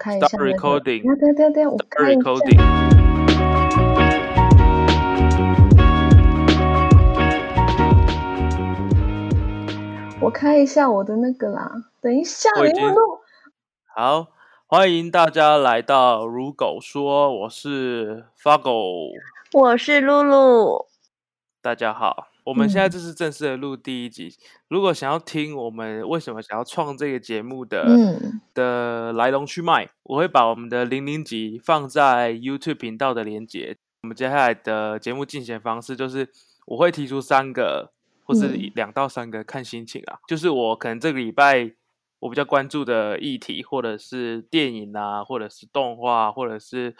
看一下 Start recording 对对对对，我看一下。recording。我开一下我的那个啦，等一下，你要录。好，欢迎大家来到如狗说，我是发狗，我是露露，大家好。我们现在嗯这是正式的录第一集。如果想要听我们为什么想要创这个节目的、嗯的来龙去脉，我会把我们的零零集放在 YouTube 频道的连接。我们接下来的节目进行方式就是，我会提出三个或是嗯两到三个，看心情啊。就是我可能这个礼拜我比较关注的议题，或者是电影啊，或者是动画，或者是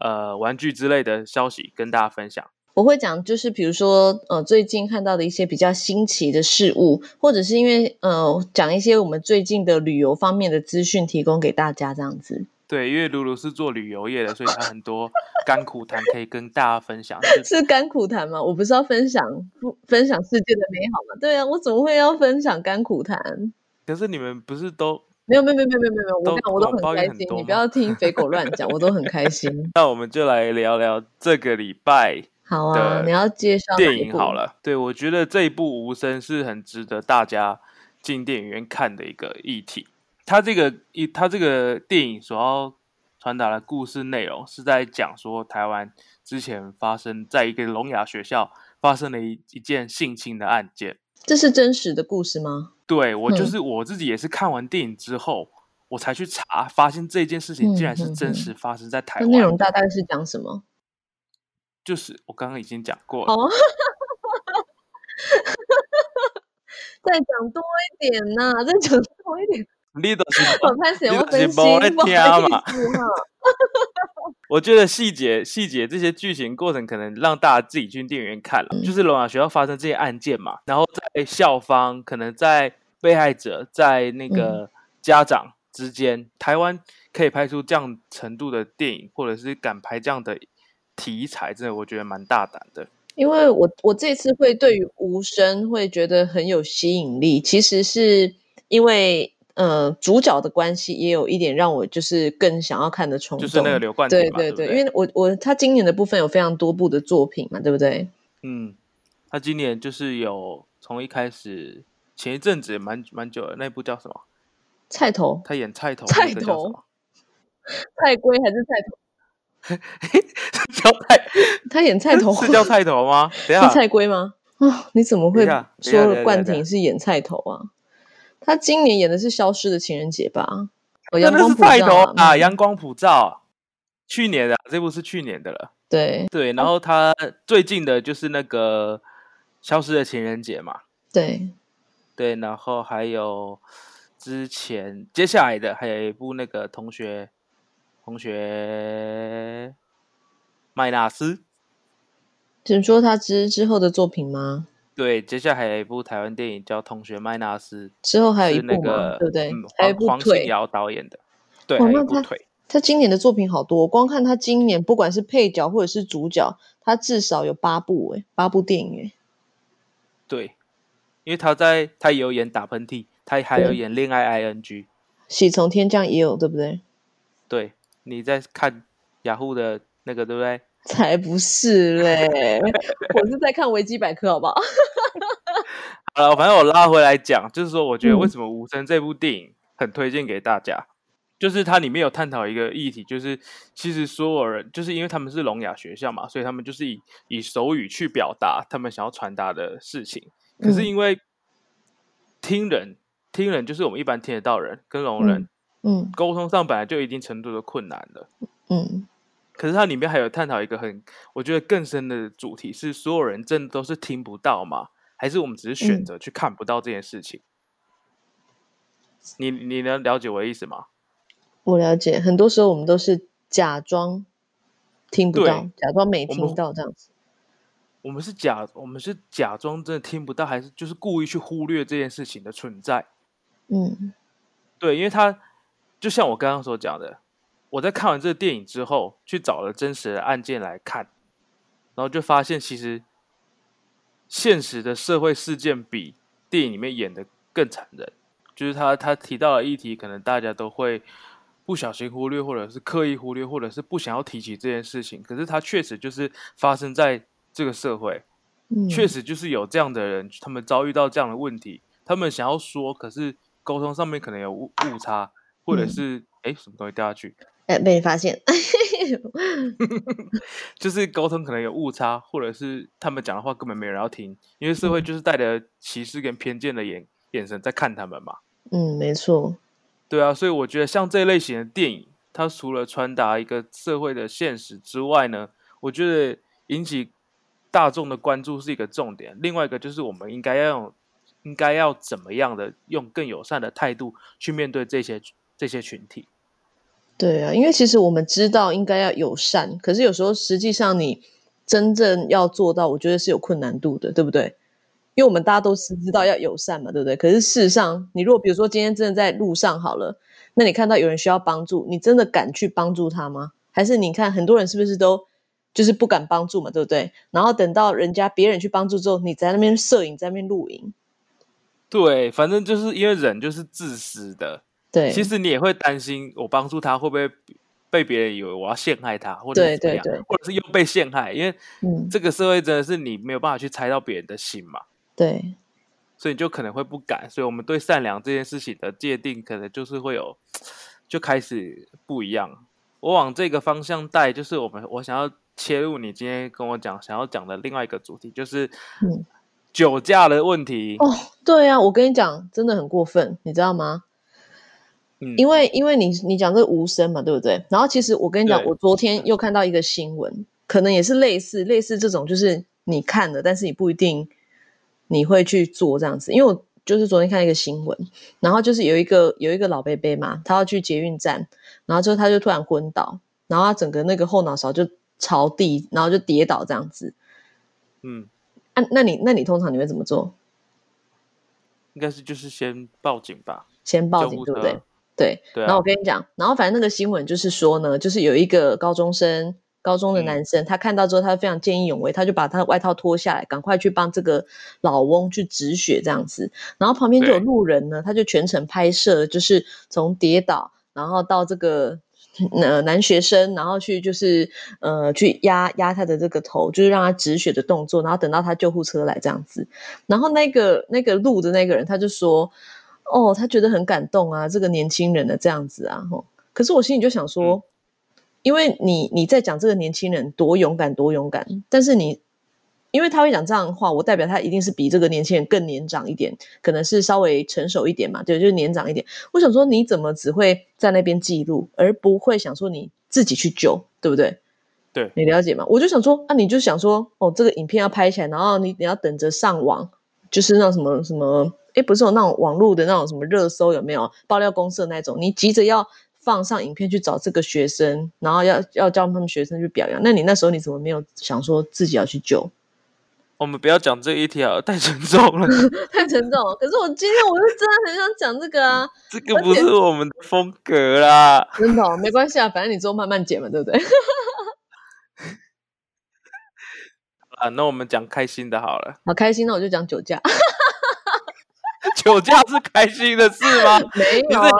呃玩具之类的消息，跟大家分享。我会讲，就是比如说，呃，最近看到的一些比较新奇的事物，或者是因为呃，讲一些我们最近的旅游方面的资讯，提供给大家这样子。对，因为露露是做旅游业的，所以她很多甘苦谈可以跟大家分享。是 是甘苦谈吗？我不是要分享不分享世界的美好吗？对啊，我怎么会要分享甘苦谈？可是你们不是都？没有没有没有没有没有我我都很开心，你不要听肥狗乱讲，我都很开心。那我们就来聊聊这个礼拜好啊，的你要介绍电影好了。对，我觉得这一部《无声》是很值得大家进电影院看的一个议题。它这个一，它这个电影所要传达的故事内容是在讲说，台湾之前发生在一个聋哑学校发生了一一件性侵的案件。这是真实的故事吗？对我就嗯是我自己也是看完电影之后，我才去查，发现这件事情竟然是真实发生在台湾。内容大概是讲什么？就是我刚刚已经讲过了。哦，再讲多一点呐、再讲多一点。你都是我开始你要分不好听意嘛思哈。我觉得细节细节这些剧情过程可能让大家自己去电影院看了。嗯就是聋哑学校发生这些案件嘛，然后在校方可能在被害者在那嗯个家长之间，台湾可以拍出这样程度的电影，或者是敢拍这样的题材，真的我觉得蛮大胆的。因为我我这次会对于无声会觉得很有吸引力，其实是因为呃主角的关系，也有一点让我就是更想要看的冲动。就是那个刘冠廷对嘛，对不对，因为我我他今年的部分有非常多部的作品嘛，对不对？嗯，他今年就是有从一开始前一阵子蛮蛮久的那部叫什么？菜头、他演菜头菜头？菜龟还是菜头？叫菜他演菜头 是叫菜头吗？是，菜龟吗？啊，你怎么会说冠廷是演菜头啊？他今年演的是《消失的情人节》吧？哦，阳光普照是菜头啊！嗯阳光普照，去年的啊这部是去年的了。对对，然后他最近的就是那个《消失的情人节》嘛，对，对，然后还有之前接下来的还有一部那个同学同学麦纳斯，只说他之之后的作品吗？对，接下来一部台湾电影叫《同学麦纳斯》，之后还有一部对不对？嗯，还有一部黄黄信。尧导演的，对，还有部腿。他今年的作品好多，光看他今年不管是配角或者是主角，他至少有八部哎，八部电影哎。对，因为他在他也有演打喷嚏，他还有演恋爱 ing。喜从天降也有，对不对？对，你在看雅虎的那个对不对？才不是嘞，我是在看维基百科，好不好？好了，反正我拉回来讲，就是说，我觉得为嗯什么《无声》这部电影很推荐给大家，就是它里面有探讨一个议题，就是其实所有人，就是因为他们是聋哑学校嘛，所以他们就是以以手语去表达他们想要传达的事情。可是嗯因为听人，听人就是我们一般听得到人跟聋人、嗯沟通上本来就一定程度的困难了。嗯可是它里面还有探讨一个很，我觉得更深的主题是，所有人真的都是听不到吗？还是我们只是选嗯择去看不到这件事情？你你能了解我的意思吗？我了解，很多时候我们都是假装听不到，假装没听到这样子。我们是假，我们是假装真的听不到，还是就是故意去忽略这件事情的存在？嗯对，因为他就像我刚刚所讲的，我在看完这个电影之后，去找了真实的案件来看，然后就发现其实现实的社会事件比电影里面演的更残忍。就是他他提到的议题，可能大家都会不小心忽略，或者是刻意忽略，或者是不想要提起这件事情。可是他确实就是发生在这个社会，嗯，确实就是有这样的人，他们遭遇到这样的问题，他们想要说，可是沟通上面可能有误误差，或者嗯是哎、什么东西掉下去，哎，被你发现，就是沟通可能有误差，或者是他们讲的话根本没有人要听，因为社会嗯就是带着歧视跟偏见的眼眼神在看他们嘛。嗯，没错，对啊，所以我觉得像这类型的电影，它除了传达一个社会的现实之外呢，我觉得引起大众的关注是一个重点。另外一个就是我们应该要用，应该要怎么样的用更友善的态度去面对这些这些群体。对啊，因为其实我们知道应该要友善，可是有时候实际上你真正要做到，我觉得是有困难度的，对不对？因为我们大家都是知道要友善嘛，对不对？可是事实上，你如果比如说今天真的在路上好了，那你看到有人需要帮助，你真的敢去帮助他吗？还是你看很多人是不是都就是不敢帮助嘛，对不对？然后等到人家别人去帮助之后，你在那边摄影，在那边录影，对，反正就是因为人就是自私的，对，其实你也会担心我帮助他会不会被别人以为我要陷害他，或者怎么样，对对或者是又被陷害，因为嗯，这个社会真的是你没有办法去猜到别人的心嘛。对，所以你就可能会不敢，所以我们对善良这件事情的界定，可能就是会有就开始不一样。我往这个方向带，就是我们我想要切入你今天跟我讲想要讲的另外一个主题，就是嗯酒驾的问题。哦，对啊，我跟你讲，真的很过分，你知道吗？嗯，因为因为你你讲这个无声嘛，对不对？然后其实我跟你讲，我昨天又看到一个新闻，可能也是类似类似这种，就是你看了，但是你不一定你会去做这样子。因为我就是昨天看一个新闻，然后就是有一个有一个老伯伯嘛，他要去捷运站，然后之后他就突然昏倒，然后他整个那个后脑勺就朝地，然后就跌倒这样子。嗯，啊，那你那你通常你会怎么做？应该是就是先报警吧。先报警，对不对车？对，对啊然后我跟你讲，然后反正那个新闻就是说呢，就是有一个高中生，高中的嗯男生，他看到之后，他非常见义勇为，他就把他的外套脱下来，赶快去帮这个老翁去止血这样子。然后旁边就有路人呢，他就全程拍摄，就是从跌倒，然后到这个。呃，男学生，然后去就是呃，去压压他的这个头，就是让他止血的动作，然后等到他救护车来这样子。然后那个那个路的那个人，他就说，哦，他觉得很感动啊，这个年轻人的这样子啊，吼。可是我心里就想说，因为你你在讲这个年轻人多勇敢多勇敢，但是你因为他会讲这样的话，我代表他一定是比这个年轻人更年长一点，可能是稍微成熟一点嘛，对，就是年长一点。我想说，你怎么只会在那边记录，而不会想说你自己去救，对不对？对你了解吗？我就想说，啊，你就想说，哦，这个影片要拍起来，然后你你要等着上网，就是那什么什么，诶，不是有那种网络的那种什么热搜有没有爆料公社那种？你急着要放上影片去找这个学生，然后要要叫他们学生去表扬，那你那时候你怎么没有想说自己要去救？我们不要讲这一条，太沉重了，太沉重了。可是我今天我就真的很想讲这个啊，这个不是我们的风格啦。真的、哦、没关系啊，反正你之后慢慢剪嘛，对不对？啊，那我们讲开心的好了。好开心，那我就讲酒驾，酒驾是开心的事吗？没有啦，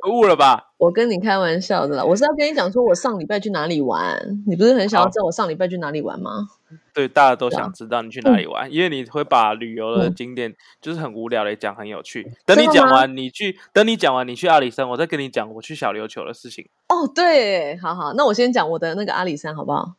可恶了吧！我跟你开玩笑的啦。我是要跟你讲说，我上礼拜去哪里玩，你不是很想要知道我上礼拜去哪里玩吗？对，大家都想知道你去哪里玩，因为你会把旅游的嗯景点就是很无聊的讲很有趣。等你讲完，你去等你讲完，你去阿里山，我再跟你讲我去小琉球的事情。哦，对，好好，那我先讲我的那个阿里山好不好？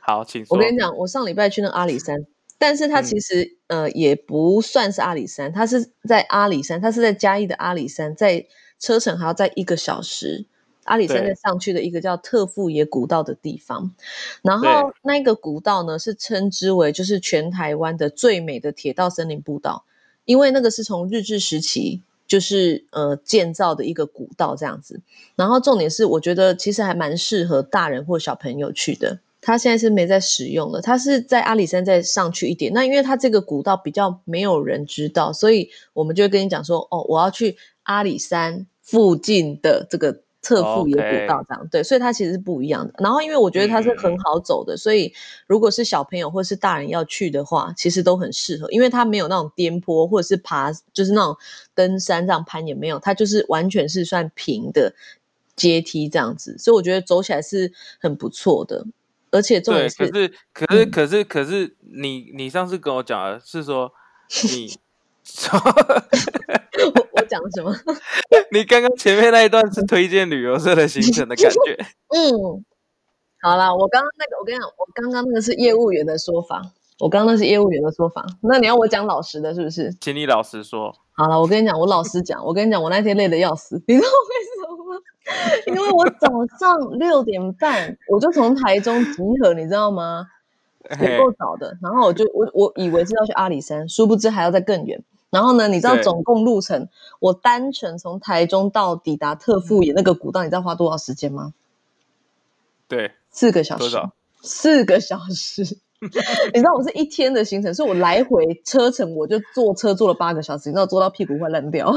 好，请说。我跟你讲，我上礼拜去那个阿里山，但是它嗯其实、呃也不算是阿里山，它是在阿里山，它是在嘉义的阿里山，在车程还要在一个小时。阿里山对在上去的一个叫特富野古道的地方，然后对那个古道呢是称之为就是全台湾的最美的铁道森林步道，因为那个是从日治时期就是呃建造的一个古道这样子。然后重点是，我觉得其实还蛮适合大人或小朋友去的。它现在是没在使用了，它是在阿里山再上去一点。那因为它这个古道比较没有人知道，所以我们就会跟你讲说，哦，我要去阿里山附近的这个特富野古道，这样对，所以它其实是不一样的。然后因为我觉得它是很好走的，所以如果是小朋友或是大人要去的话，其实都很适合，因为它没有那种颠簸或者是爬，就是那种登山这样攀也没有，它就是完全是算平的。阶梯这样子，所以我觉得走起来是很不错的。而且重对，点可是可是可是可是你你上次跟我讲的是说 你说我我讲什么？你刚刚前面那一段是推荐旅游社的行程的感觉，嗯，好啦，我刚刚那个，我跟你讲，我刚刚那个是业务员的说法，我刚刚那是业务员的说法。那你要我讲老实的，是不是？请你老实说，好了，我跟你讲，我老实讲，我跟你讲，我那天累得要死，你知道为什么吗？因为我早上六点半我就从台中集合，你知道吗？有嘿够早的。然后我就我我以为是要去阿里山，殊不知还要再更远。然后呢，你知道对总共路程，我单程从台中到抵达特富野那个古道，你知道花多少时间吗？对，四个小时。四个小时。你知道我是一天的行程，所以我来回车程我就坐车坐了八个小时，你知道坐到屁股快烂掉。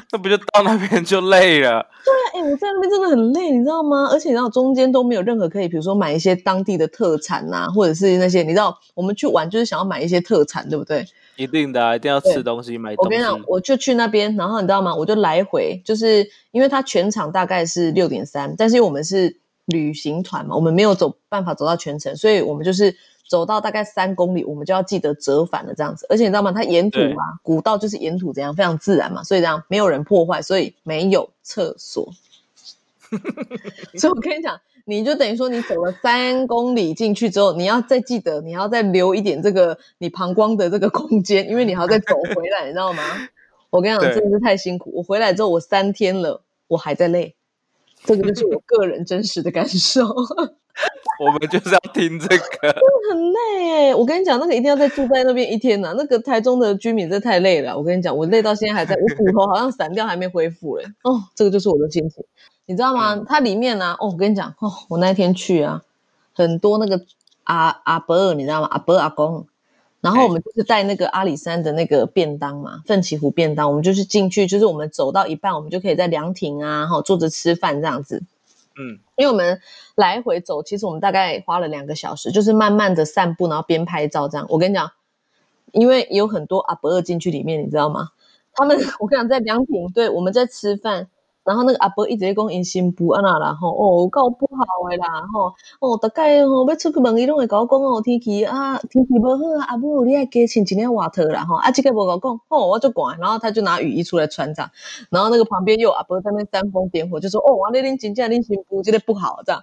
那不就到那边就累了？对啊哎、我在那边真的很累，你知道吗？而且你知道中间都没有任何可以，比如说买一些当地的特产呐、或者是那些你知道我们去玩就是想要买一些特产，对不对？一定的、啊，一定要吃东西，买东西。我跟你讲，我就去那边，然后你知道吗？我就来回，就是因为它全场大概是六点三，但是因为我们是旅行团嘛，我们没有走办法走到全程，所以我们就是走到大概三公里，我们就要记得折返了这样子。而且你知道吗？它沿途对啊，古道就是沿途怎样非常自然嘛，所以这样没有人破坏，所以没有厕所。所以我跟你讲，你就等于说你走了三公里进去之后，你要再记得，你要再留一点这个你膀胱的这个空间，因为你还要再走回来，你知道吗？我跟你讲，真的是太辛苦。我回来之后，我三天了，我还在累，这个就是我个人真实的感受，我们就是要听这个。很累哎。我跟你讲，那个一定要再住在那边一天呐、那个台中的居民真的太累了。我跟你讲，我累到现在还在，我骨头好像散掉，还没恢复嘞。哦，这个就是我的心情，你知道吗？它里面呢、哦，我跟你讲，哦，我那天去啊，很多那个阿阿伯尔，你知道吗？阿伯阿公。然后我们就是带那个阿里山的那个便当嘛，奋起湖便当，我们就是进去，就是我们走到一半，我们就可以在凉亭啊，哈，坐着吃饭这样子。嗯，因为我们来回走，其实我们大概花了两个小时，就是慢慢的散步，然后边拍照这样。我跟你讲，因为有很多阿伯二进去里面，你知道吗？他们 我跟你讲，在凉亭，对，我们在吃饭，然后那个阿伯一直讲因新妇安啦，吼哦，够不好的啦，吼，哦，大概吼要出去问伊，拢会甲我讲哦，天气啊，天气无好啊，阿母你爱加穿一领外套啦，吼，啊，这个无甲我讲，哦，我就寒，然后他就拿雨衣出来穿这样，然后那个旁边又有阿伯在那煽风点火，就说哦，我那恁真正恁新妇这个不好这样，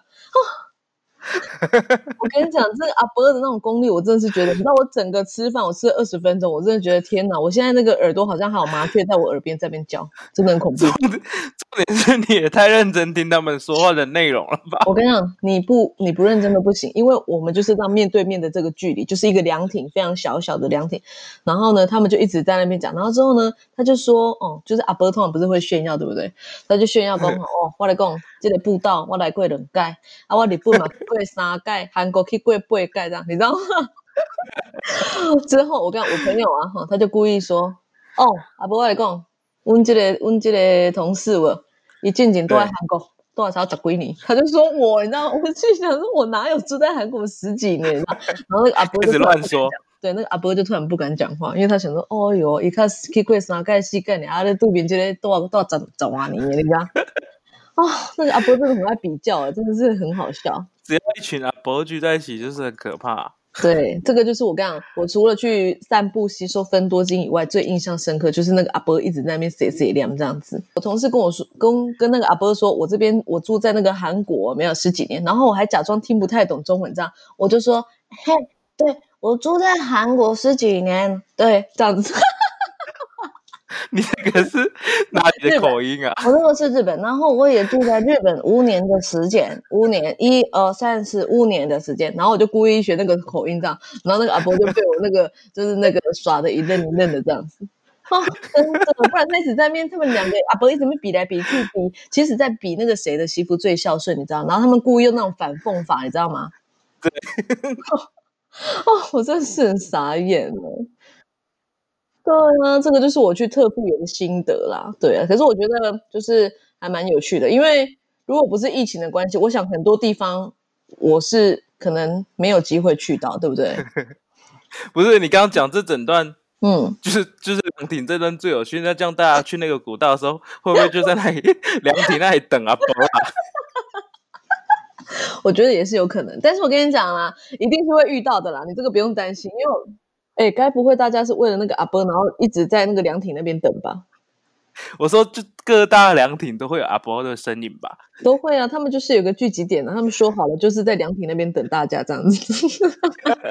我跟你讲，这个阿伯的那种功力，我真的是觉得，你知道我整个吃饭，我吃了二十分钟，我真的觉得天哪！我现在那个耳朵好像还有麻雀在我耳边在那边叫，真的很恐怖。重点是你也太认真听他们说话的内容了吧？我跟你讲，你不你不认真的不行，因为我们就是这样面对面的这个距离，就是一个凉亭，非常小小的凉亭。然后呢，他们就一直在那边讲，然后之后呢，他就说，哦，就是阿伯通常不是会炫耀，对不对？他就炫耀讲，哦，我来讲，这个步道我来过两届，啊，我日本嘛去过三届，韩国去过八届，这样你知道吗？之后我跟我朋友啊，哈，他就故意说，哦，阿伯我来讲，阮这个阮这个同事我，伊进前都在韩国。多少十几年，他就说我，你知道，我去想说，我哪有住在韩国十几年啊？然后那个阿伯就乱说，对，那个阿伯就突然不敢讲话，因为他想说，哦哟，一看去过三届四届，啊，那肚边这个多少多少十十万年，你知道？哦，那个阿伯真的很爱比较，真的是很好笑。只要一群阿伯聚在一起，就是很可怕。对，这个就是我刚刚，我除了去散步吸收分多精以外，最印象深刻就是那个阿伯一直在那边 say say 亮这样子。我同事跟我说，跟跟那个阿伯说，我这边我住在那个韩国没有十几年，然后我还假装听不太懂中文，这样我就说，嘿，对我住在韩国十几年，对，这样子。你这个是 哪里的口音啊？我那个是日本，然后我也住在日本五年的时间，五年，一二三四五年的时间，然后我就故意学那个口音这样，然后那个阿伯就被我那个就是那个耍的一愣一愣的这样子。哦，真的，不然那直在面他们两个阿伯一直在比来比去比，其实在比那个谁的媳妇最孝顺，你知道？然后他们故意用那种反讽法，你知道吗？对哦，我真的是很傻眼了。对啊，这个就是我去特富园的心得啦。对啊，可是我觉得就是还蛮有趣的，因为如果不是疫情的关系，我想很多地方我是可能没有机会去到，对不对？不是你刚刚讲这整段嗯，就是就是凉亭这段最有趣。那这样大家去那个古道的时候，会不会就在那里 凉亭那里等啊？我觉得也是有可能，但是我跟你讲啦，一定是会遇到的啦，你这个不用担心，因为，哎，该不会大家是为了那个阿伯，然后一直在那个凉亭那边等吧？我说，就各大凉亭都会有阿伯的身影吧？都会啊，他们就是有个聚集点的，他们说好了，就是在凉亭那边等大家这样子。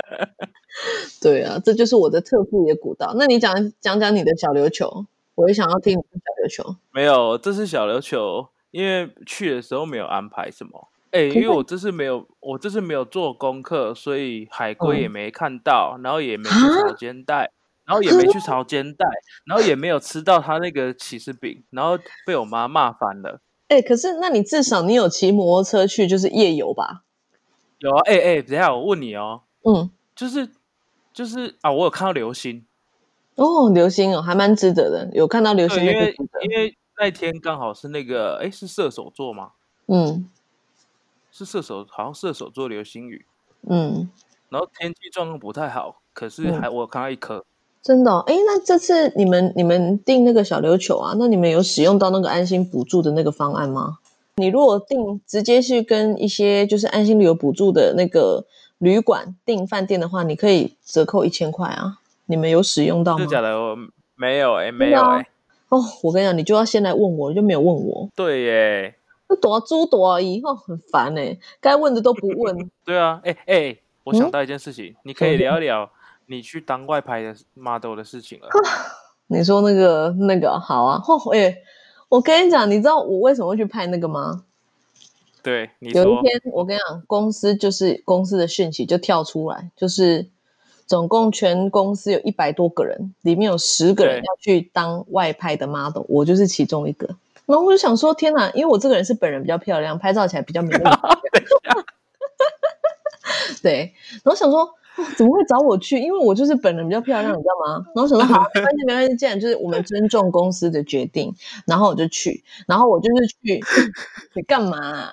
对啊，这就是我的特富野古道。那你讲讲讲你的小琉球，我也想要听你的小琉球。没有，这是小琉球，因为去的时候没有安排什么。哎，因为我这次没有，我这次没有做功课，所以海龟也没看到，然后也没去炒煎蛋，然后也没去炒煎蛋，然后也没有吃到他那个起司饼，然后被我妈骂翻了。哎，可是那你至少你有骑摩托车去，就是夜游吧？有啊，哎哎，等下我问你哦，嗯，就是就是啊，我有看到流星哦，流星哦，还蛮值得的，有看到流星，因为因为那天刚好是那个，哎，是射手座吗？嗯。是射手，好像射手座流星雨，嗯，然后天气状况不太好，可是还我看到一颗，真的，哎，那这次你们你们订那个小琉球啊，那你们有使用到那个安心补助的那个方案吗？你如果订直接去跟一些就是安心旅游补助的那个旅馆订饭店的话，你可以折扣一千块啊，你们有使用到吗？是假的，我没有哎，没有哎，哦，我跟你讲，你就要先来问我，就没有问我，对耶。躲猪躲以后很烦哎，该问的都不 问。对啊，哎哎，我想到一件事情，你可以聊一聊你去当外拍的 model 的事情了。你说那个那个好啊，哎，我跟你讲，你知道我为什么会去拍那个吗？对，有一天我跟你讲，公司就是公司的讯息就跳出来，就是总共全公司有一百多个人，里面有十个人要去当外拍的 model，我就是其中一个。然后我就想说，天哪！因为我这个人是本人比较漂亮，拍照起来比较美。对，然后想说，怎么会找我去？因为我就是本人比较漂亮，你知道吗？然后想说，好，没关系，没关系。既然就是我们尊重公司的决定，然后我就去。然后我就是去，你干嘛？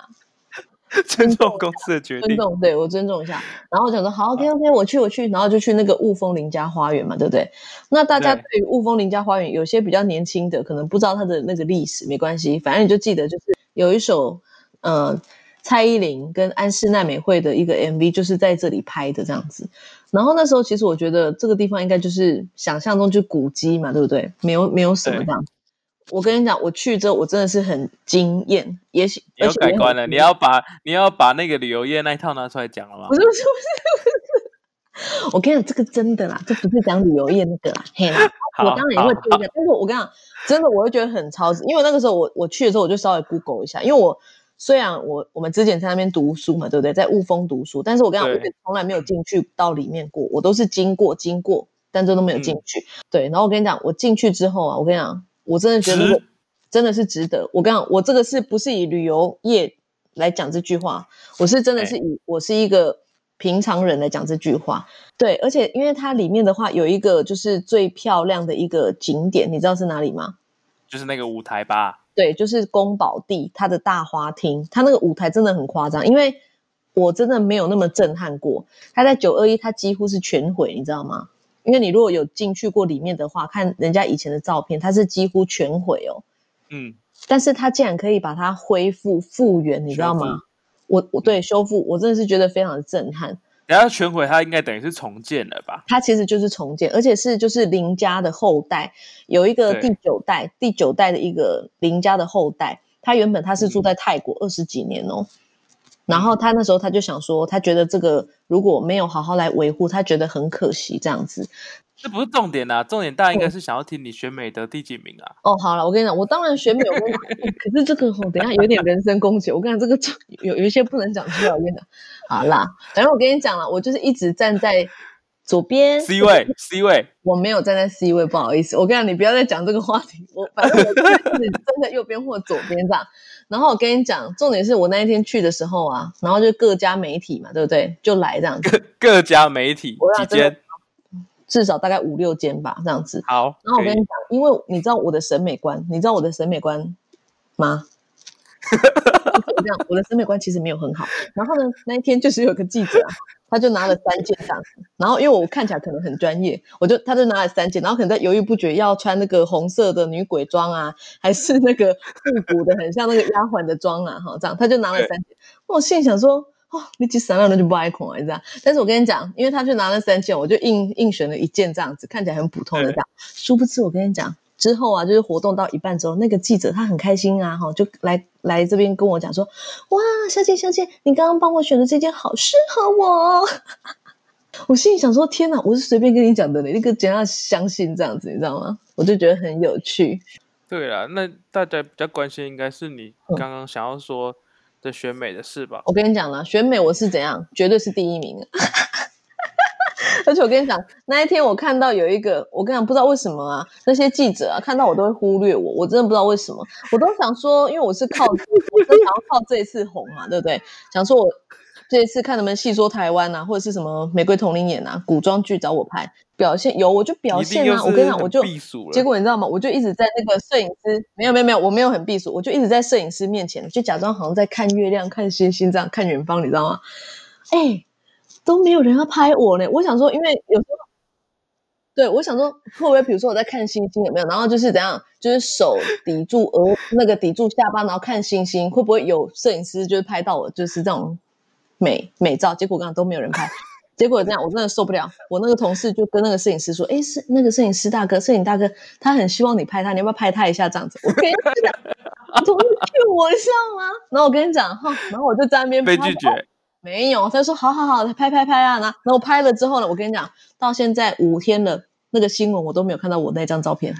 尊重公司的决定，尊重对我尊重一下。然后我想说，好，OK OK，我去我去，然后就去那个雾峰林家花园嘛，对不对？那大家对于雾峰林家花园，有些比较年轻的可能不知道它的那个历史，没关系，反正你就记得，就是有一首呃蔡依林跟安室奈美惠的一个 MV，就是在这里拍的这样子。然后那时候其实我觉得这个地方应该就是想象中就古迹嘛，对不对？没有没有什么这样。我跟你讲，我去之后我真的是很惊艳，也许要改观了。你要把你要把那个旅游业那一套拿出来讲了吗？不是不是不是，我跟你讲，这个真的啦，这不是讲旅游业那个啦，嘿啦。我当然也会推荐，但是我跟你讲，真的我会觉得很超值，因为那个时候我我去的时候我就稍微 Google 一下，因为我虽然我我们之前在那边读书嘛，对不对？在雾峰读书，但是我跟你讲，我从来没有进去到里面过，我都是经过经过，但这都没有进去。对，然后我跟你讲，我进去之后啊，我跟你讲。我真的觉得真的是值得。我刚我这个是不是以旅游业来讲这句话？我是真的是以我是一个平常人来讲这句话。对，而且因为它里面的话有一个就是最漂亮的一个景点，你知道是哪里吗？就是那个舞台吧。对，就是宫保地它的大花厅，它那个舞台真的很夸张，因为我真的没有那么震撼过。它在九二一，它几乎是全毁，你知道吗？因为你如果有进去过里面的话，看人家以前的照片，它是几乎全毁哦。嗯，但是它竟然可以把它恢复复原，你知道吗？我我对修复，我真的是觉得非常的震撼。然后全毁，它应该等于是重建了吧？它其实就是重建，而且是就是林家的后代，有一个第九代，第九代的一个林家的后代，他原本他是住在泰国二十几年哦。然后他那时候他就想说，他觉得这个如果没有好好来维护，他觉得很可惜这样子。这不是重点啊，重点大家应该是想要听你选美得第几名啊？哦，好了，我跟你讲，我当然选美，我跟你讲，可是这个哦，等下有点人身攻击，我跟你讲，这个有有一些不能讲出来，我跟你讲。好啦，反正我跟你讲了，我就是一直站在左边 C 位，C 位，我没有站在 C 位，不好意思，我跟你讲，你不要再讲这个话题，我反正我就是站在右边或左边这样。然后我跟你讲，重点是我那一天去的时候啊，然后就各家媒体嘛，对不对？就来这样子。各各家媒体几间？至少大概五六间吧，这样子。好。然后我跟你讲，因为你知道我的审美观，你知道我的审美观吗？这样，我的审美观其实没有很好。然后呢，那一天就是有个记者，他就拿了三件这样子，然后因为我看起来可能很专业，我就他就拿了三件，然后可能在犹豫不决要穿那个红色的女鬼装啊，还是那个复古的很像那个丫鬟的装啊，哈，这样他就拿了三件，我心里想说，哦，你几三万那就不爱恐啊，这样，但是我跟你讲，因为他去拿了三件，我就硬硬选了一件这样子，看起来很普通的这样，殊不知我跟你讲。之后啊，就是活动到一半之后，那个记者他很开心啊，哈，就来来这边跟我讲说：“哇，小姐小姐，你刚刚帮我选的这件好适合我。”我心里想说：“天哪，我是随便跟你讲的，你那个怎样相信这样子，你知道吗？”我就觉得很有趣。对啊，那大家比较关心应该是你刚刚想要说的选美的事吧？我跟你讲了，选美我是怎样，绝对是第一名。而且我跟你讲，那一天我看到有一个，我跟你讲，不知道为什么啊，那些记者啊，看到我都会忽略我，我真的不知道为什么。我都想说，因为我是靠，我是想要靠这一次红嘛，对不对？想说我这一次看能不能戏说台湾啊，或者是什么玫瑰同龄演啊，古装剧找我拍表现，有我就表现啊。我跟你讲，我就结果你知道吗？我就一直在那个摄影师，没有没有没有，我没有很避暑，我就一直在摄影师面前，就假装好像在看月亮、看星星这样，看远方，你知道吗？哎。都没有人要拍我呢，我想说，因为有时候，对我想说，会不会比如说我在看星星有没有，然后就是怎样，就是手抵住额那个抵住下巴，然后看星星，会不会有摄影师就是拍到我就是这种美美照？结果刚刚都没有人拍，结果这样我真的受不了。我那个同事就跟那个摄影师说：“哎，是那个摄影师大哥，摄影大哥，他很希望你拍他，你要不要拍他一下这样子？”我跟你讲，同事骗我，你知道吗？然后我跟你讲哈，然后我就在那边被拒绝。没有，他说好好好，拍拍拍啊，那然后拍了之后呢，我跟你讲，到现在五天了，那个新闻我都没有看到我那张照片。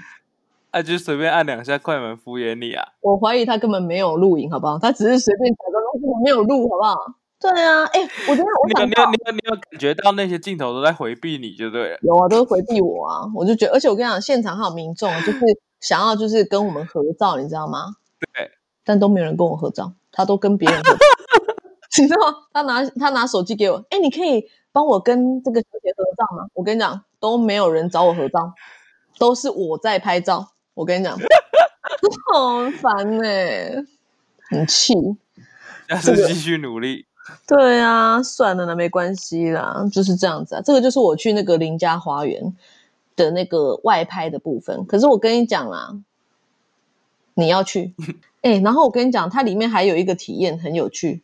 啊，就随便按两下快门敷衍你啊！我怀疑他根本没有录影，好不好？他只是随便假装，根本没有录，好不好？对啊，哎，我觉得我你有你有你有你有感觉到那些镜头都在回避你就对了。有啊，都回避我啊！我就觉得，而且我跟你讲，现场还有民众就是想要就是跟我们合照，你知道吗？对，但都没有人跟我合照，他都跟别人合。你知道他拿他拿手机给我，哎，你可以帮我跟这个小姐合照吗？我跟你讲，都没有人找我合照，都是我在拍照。我跟你讲，好烦呢，很气。下次继续努力。对啊，算了，那没关系啦，就是这样子啊。这个就是我去那个林家花园的那个外拍的部分。可是我跟你讲啦，你要去，哎，然后我跟你讲，它里面还有一个体验很有趣。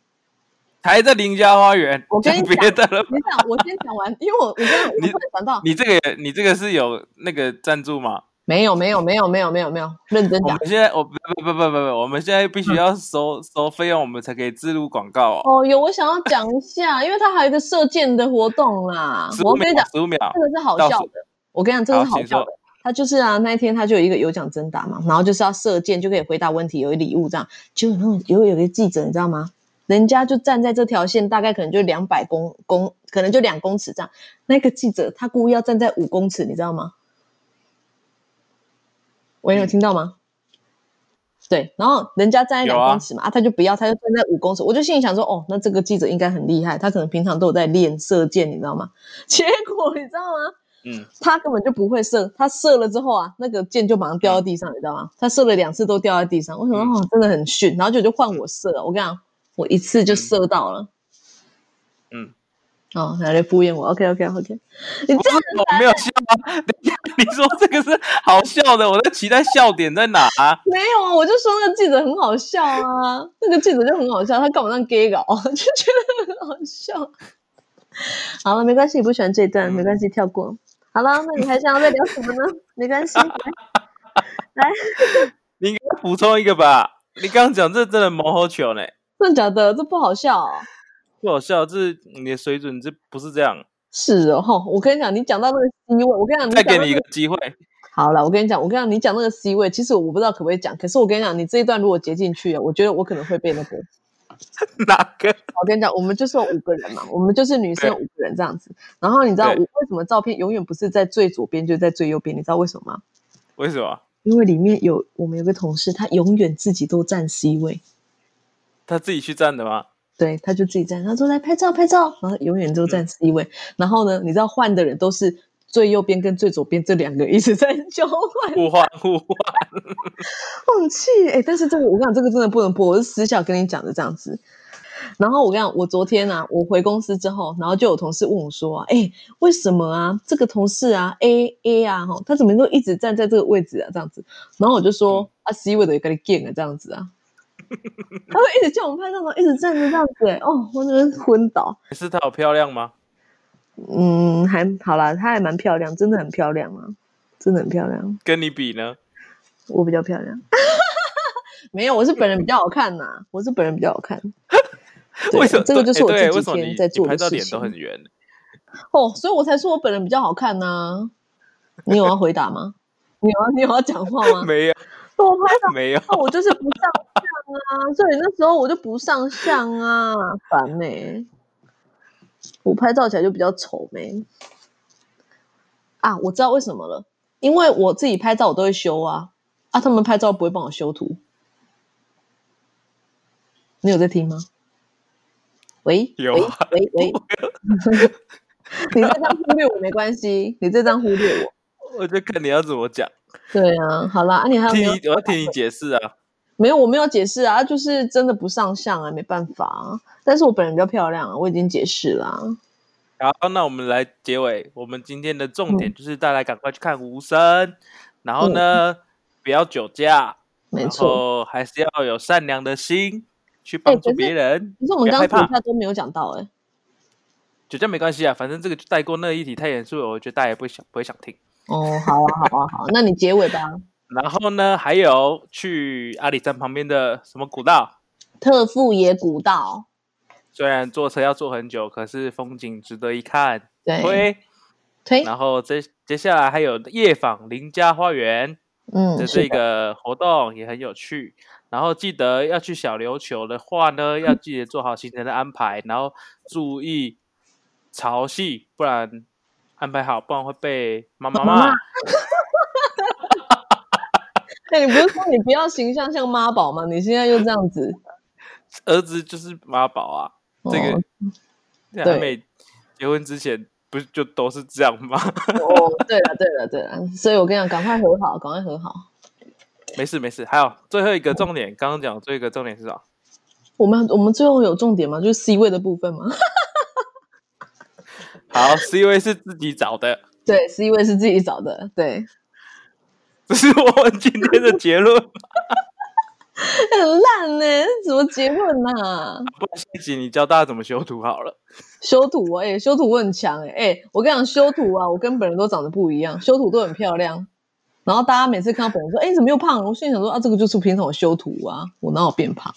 还在林家花园，我跟你别的了。你讲，我先讲完，因为我我跟你想到，你这个你这个是有那个赞助吗？没有没有没有没有没有没有，认真讲。我们现在我不不不不不，我们现在必须要收收费用，我们才可以植入广告哦。哦，有我想要讲一下，因为它还有一个射箭的活动啦。我跟你讲，十五秒，这个是好笑的。我跟你讲，这个是好笑的。他就是啊，那一天他就有一个有奖征答嘛，然后就是要射箭就可以回答问题，有礼物这样。就有那种有有个记者，你知道吗？人家就站在这条线，大概可能就两百公公，可能就两公尺这样。那个记者他故意要站在五公尺，你知道吗？我有听到吗？对，然后人家站在两公尺嘛，啊，他就不要，他就站在五公尺。我就心里想说，哦，那这个记者应该很厉害，他可能平常都有在练射箭，你知道吗？结果你知道吗？嗯，他根本就不会射，他射了之后啊，那个箭就马上掉到地上，你知道吗？他射了两次都掉在地上，我想哦，真的很逊，然后就就换我射了，我跟你讲。我一次就射到了，嗯，哦，来敷衍我，OK OK OK，你这样我没有笑吗？你说这个是好笑的，我在期待笑点在哪？没有啊，我就说那个记者很好笑啊，那个记者就很好笑，他干嘛让 gay 搞，就觉得很好笑。好了，没关系，你不喜欢这段，没关系，跳过。好了，那你还想要再聊什么呢？没关系，来，你应该补充一个吧？你刚刚讲这真的毛好糗呢。真的假的？这不好笑，不好笑，这你的水准这不是这样。是哦，哈，我跟你讲，你讲到那个 C 位，我跟你讲，再给你一个机会。好了，我跟你讲，我跟你讲，你讲那个 C 位，其实我不知道可不可以讲，可是我跟你讲，你这一段如果截进去，我觉得我可能会被那个 哪个？我跟你讲，我们就是五个人嘛，我们就是女生五个人这样子。然后你知道我为什么照片永远不是在最左边，就在最右边？你知道为什么吗？为什么？因为里面有我们有个同事，他永远自己都站 C 位。他自己去站的吗？对，他就自己站。他说来拍照，拍照，然后永远都站 C 位。然后呢，你知道换的人都是最右边跟最左边这两个一直在交换，互换互换。很气哎！但是这个我跟你讲，这个真的不能播，我是私下跟你讲的这样子。然后我跟你讲，我昨天啊，我回公司之后，然后就有同事问我说：“哎，为什么啊？这个同事啊，A A 啊，哈，他怎么都一直站在这个位置啊？这样子。”然后我就说：“啊，C 位的跟你 get 啊，这样子啊。” 他会一直叫我们拍照，一直站着这样子。哦，我真的昏倒。是她好漂亮吗？嗯，还好啦，她还蛮漂亮，真的很漂亮啊，真的很漂亮。跟你比呢？我比较漂亮。没有，我是本人比较好看呐，我是本人比较好看。为什么？这个就是我这几天在做的事情。都很圆。哦，所以我才说我本人比较好看呢。你有要回答吗？你有你有要讲话吗？没有。我拍照 没有，我就是不上相啊，所以那时候我就不上相啊，烦呢。我拍照起来就比较丑没。啊，我知道为什么了，因为我自己拍照我都会修啊，啊，他们拍照不会帮我修图。你有在听吗？喂，有，喂喂 喂，你这张忽略我没关系，你这张忽略我，我就看你要怎么讲。对啊，好啦，啊，你还听你，我要听你解释啊。没有，我没有解释啊，就是真的不上相啊，没办法。但是我本人比较漂亮啊，我已经解释了。好，那我们来结尾，我们今天的重点就是大家赶快去看无声，然后呢，不要酒驾，没错，还是要有善良的心。去帮助别人，可是我们刚刚酒驾都没有讲到哎，酒驾没关系啊，反正这个带过那个议题太严肃了，我觉得大家也不想不会想听。哦，好啊，好啊，好，那你结尾吧。然后呢，还有去阿里山旁边的什么古道？特富野古道。虽然坐车要坐很久，可是风景值得一看。对，推推。然后接接下来还有夜访林家花园，嗯，这是一个活动也很有趣。然后记得要去小琉球的话呢，要记得做好行程的安排，然后注意潮汐，不然安排好，不然会被妈妈骂。哎，你不是说你不要形象像妈宝吗？你现在又这样子，儿子就是妈宝啊！这个还没结婚之前不是就都是这样吗？哦，对了，对了，对了，所以我跟你讲，赶快和好，赶快和好。没事没事，还有最后一个重点，刚刚讲最后一个重点是啥？我们我们最后有重点吗？就是 C 位的部分吗？好，C 位是自己找的，对，C 位是自己找的，对，这是我们今天的结论。很烂呢，什么结论呐？不然下集你教大家怎么修图好了。修图啊，哎，修图我很强哎，哎，我跟你讲，修图啊，我跟本人都长得不一样，修图都很漂亮。然后大家每次看到本人说：“哎，怎么又胖了？”我心里想说：“啊，这个就是平常我修图啊，我哪有变胖？”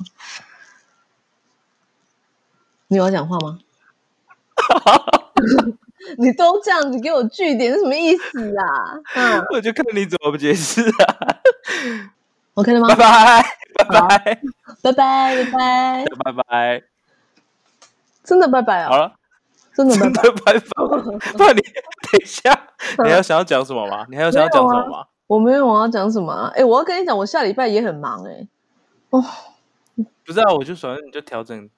你有要讲话吗？你都这样子给我据点是什么意思啊？嗯，我就看你怎么解释啊。OK 了吗？拜拜拜拜拜拜拜拜拜拜，真的拜拜啊！好了。真的拜拜！不然你等一下，你还要想要讲什么吗？你还要想要讲什么吗？我没有，我要讲什么？哎，我要跟你讲，我下礼拜也很忙哎。哦，不知道，我就反正你就调整。